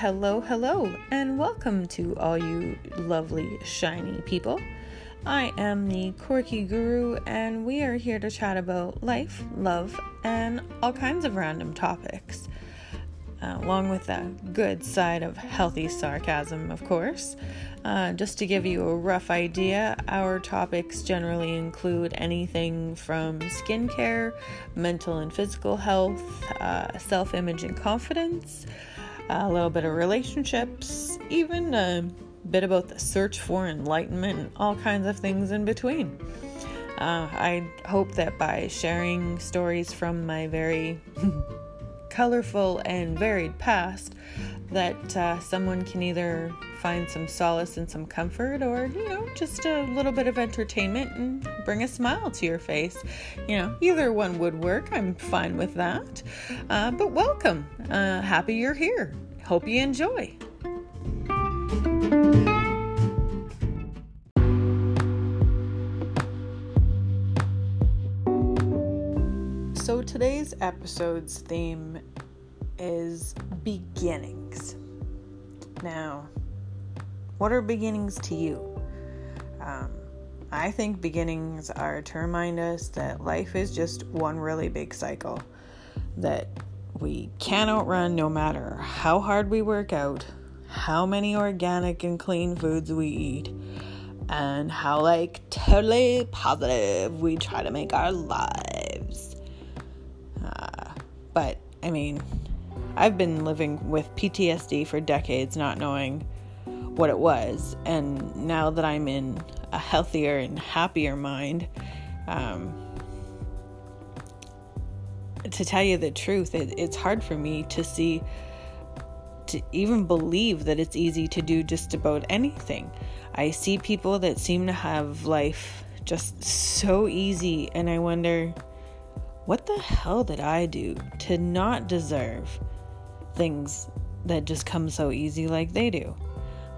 hello, hello, and welcome to all you lovely, shiny people. I am the Quirky Guru, and we are here to chat about life, love, and all kinds of random topics, uh, along with a good side of healthy sarcasm, of course. Uh, just to give you a rough idea, our topics generally include anything from skincare, mental and physical health, uh, self image and confidence, a little bit of relationships, even a bit about the search for enlightenment, and all kinds of things in between. Uh, I hope that by sharing stories from my very colorful and varied past, that uh, someone can either find some solace and some comfort or, you know, just a little bit of entertainment and bring a smile to your face. You know, either one would work. I'm fine with that. Uh, but welcome. Uh, happy you're here. Hope you enjoy. Today's episode's theme is beginnings. Now, what are beginnings to you? Um, I think beginnings are to remind us that life is just one really big cycle, that we can't outrun no matter how hard we work out, how many organic and clean foods we eat, and how, like, totally positive we try to make our lives. I mean, I've been living with PTSD for decades, not knowing what it was. And now that I'm in a healthier and happier mind, um, to tell you the truth, it, it's hard for me to see, to even believe that it's easy to do just about anything. I see people that seem to have life just so easy, and I wonder, what the hell did I do to not deserve things that just come so easy like they do?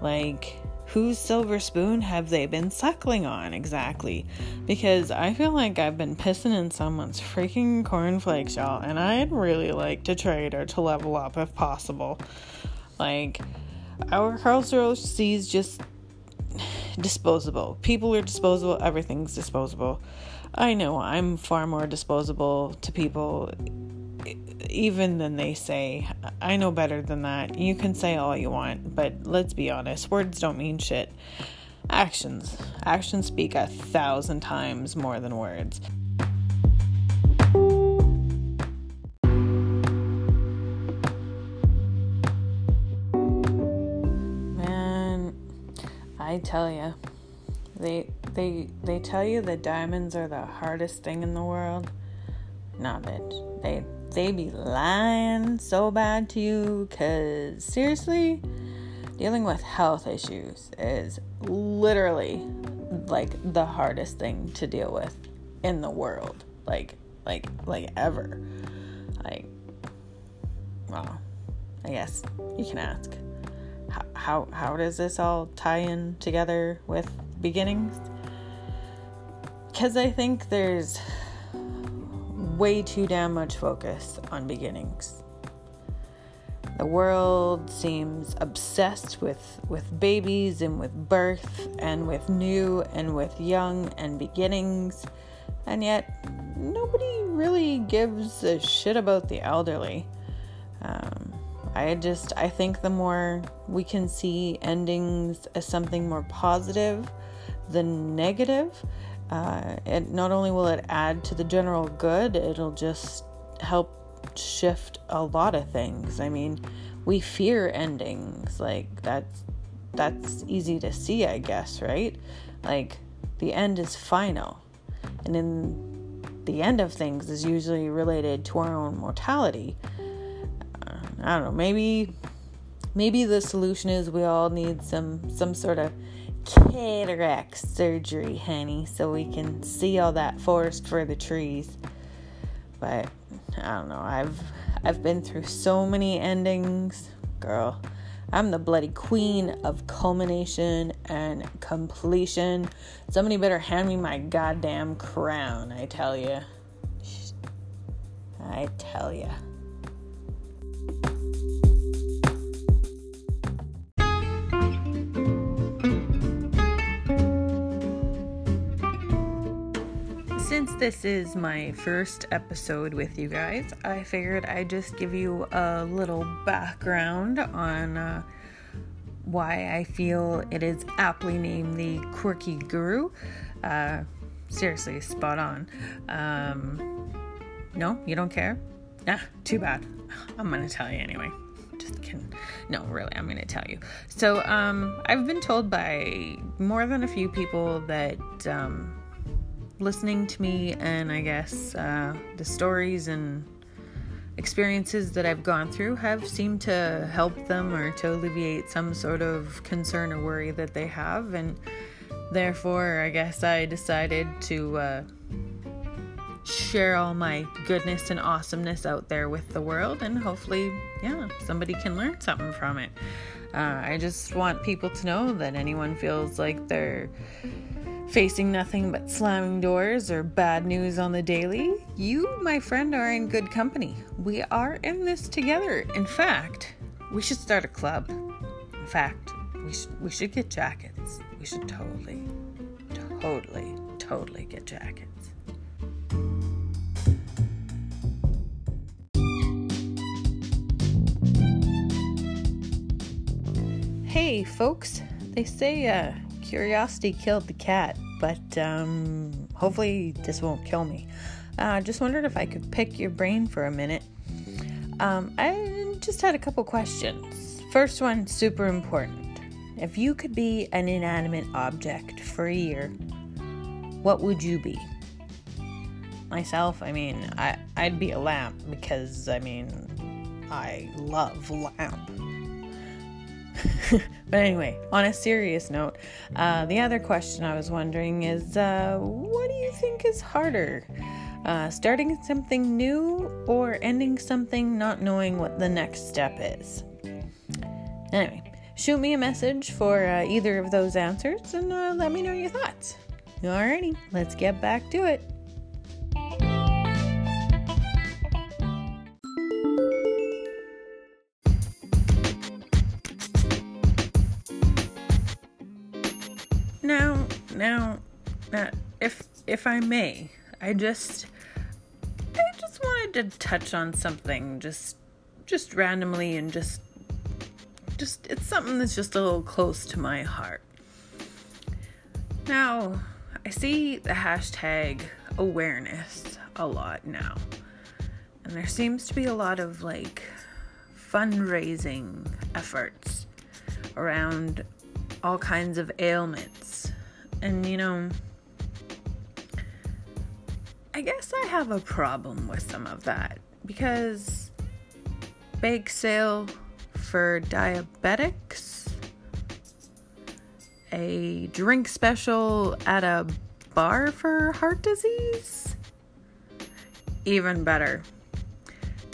Like, whose silver spoon have they been suckling on exactly? Because I feel like I've been pissing in someone's freaking cornflakes, y'all, and I'd really like to trade or to level up if possible. Like, our cultural sees just disposable. People are disposable, everything's disposable. I know I'm far more disposable to people even than they say. I know better than that. You can say all you want, but let's be honest, words don't mean shit. Actions. Actions speak a thousand times more than words. Man, I tell you, they they they tell you that diamonds are the hardest thing in the world. Nah, bitch. They they be lying so bad to you because seriously, dealing with health issues is literally like the hardest thing to deal with in the world. Like, like, like ever. Like, well, I guess you can ask. How, how, how does this all tie in together with beginnings? Because I think there's way too damn much focus on beginnings. The world seems obsessed with, with babies and with birth and with new and with young and beginnings, and yet nobody really gives a shit about the elderly. Um, I just I think the more we can see endings as something more positive than negative, uh, it not only will it add to the general good, it'll just help shift a lot of things. I mean, we fear endings. Like that's that's easy to see, I guess, right? Like the end is final. And in the end of things is usually related to our own mortality. Uh, I don't know, maybe maybe the solution is we all need some some sort of cataract surgery, honey, so we can see all that forest for the trees. But I don't know. I've I've been through so many endings, girl. I'm the bloody queen of culmination and completion. Somebody better hand me my goddamn crown, I tell you. I tell you. Since this is my first episode with you guys, I figured I'd just give you a little background on uh, why I feel it is aptly named the Quirky Guru. Uh, seriously, spot on. Um, no, you don't care? Ah, too bad. I'm gonna tell you anyway. Just kidding. No, really, I'm gonna tell you. So, um, I've been told by more than a few people that um, listening to me and I guess uh, the stories and experiences that I've gone through have seemed to help them or to alleviate some sort of concern or worry that they have. And therefore, I guess I decided to uh, share all my goodness and awesomeness out there with the world. And hopefully, yeah, somebody can learn something from it. Uh, I just want people to know that anyone feels like they're facing nothing but slamming doors or bad news on the daily, you, my friend, are in good company. We are in this together. In fact, we should start a club. In fact, we should, we should get jackets. We should totally, totally, totally get jackets. Hey, folks. They say uh, curiosity killed the cat, but um, hopefully this won't kill me. I uh, just wondered if I could pick your brain for a minute. Um, I just had a couple questions. First one, super important. If you could be an inanimate object for a year, what would you be? Myself, I mean, I, I'd be a lamp because, I mean, I love lamp. but anyway, on a serious note, uh, the other question I was wondering is uh, what do you think is harder? Uh, starting something new or ending something not knowing what the next step is? Anyway, shoot me a message for uh, either of those answers and uh, let me know your thoughts. Alrighty, let's get back to it. Now, if if I may, I just I just wanted to touch on something just just randomly and just just it's something that's just a little close to my heart. Now, I see the hashtag awareness a lot now. And there seems to be a lot of like fundraising efforts around all kinds of ailments. And you know, I guess I have a problem with some of that because bake sale for diabetics, a drink special at a bar for heart disease, even better,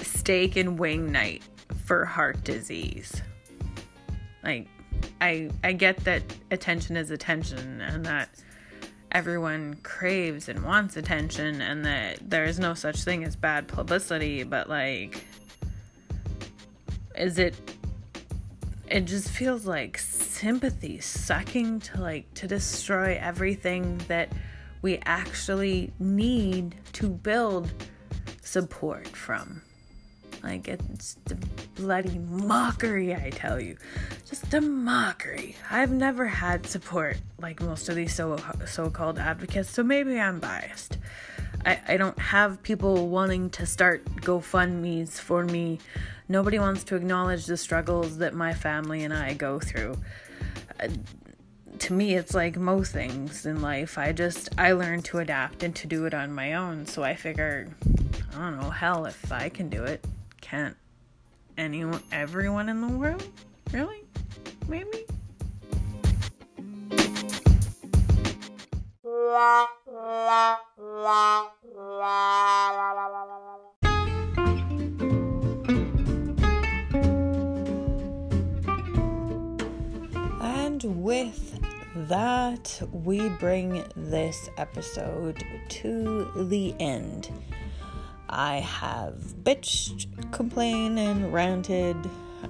steak and wing night for heart disease. Like, I I get that attention is attention and that everyone craves and wants attention and that there is no such thing as bad publicity, but like is it it just feels like sympathy sucking to like to destroy everything that we actually need to build support from. Like it's bloody mockery, I tell you. Just a mockery. I've never had support like most of these so so-called advocates, so maybe I'm biased. I, I don't have people wanting to start GoFundMe's for me. Nobody wants to acknowledge the struggles that my family and I go through. Uh, to me, it's like most things in life. I just I learned to adapt and to do it on my own. So I figure, I don't know, hell, if I can do it, can't anyone, everyone in the world? Really? Maybe? And with that, we bring this episode to the end. I have bitched, complained, and ranted.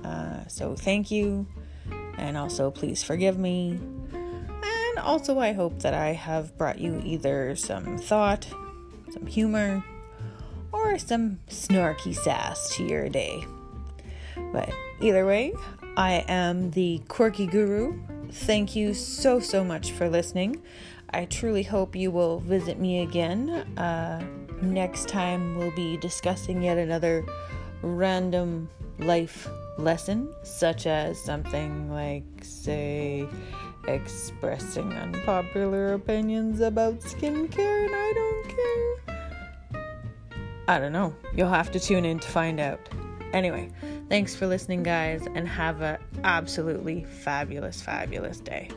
Uh, so thank you. And also, please forgive me. And also, I hope that I have brought you either some thought, some humor, or some snarky sass to your day. But either way, I am the Quirky Guru. Thank you so, so much for listening. I truly hope you will visit me again. Uh, next time, we'll be discussing yet another random life lesson, such as something like, say, expressing unpopular opinions about skincare, and I don't care. I don't know. You'll have to tune in to find out. Anyway, thanks for listening, guys, and have an absolutely fabulous, fabulous day.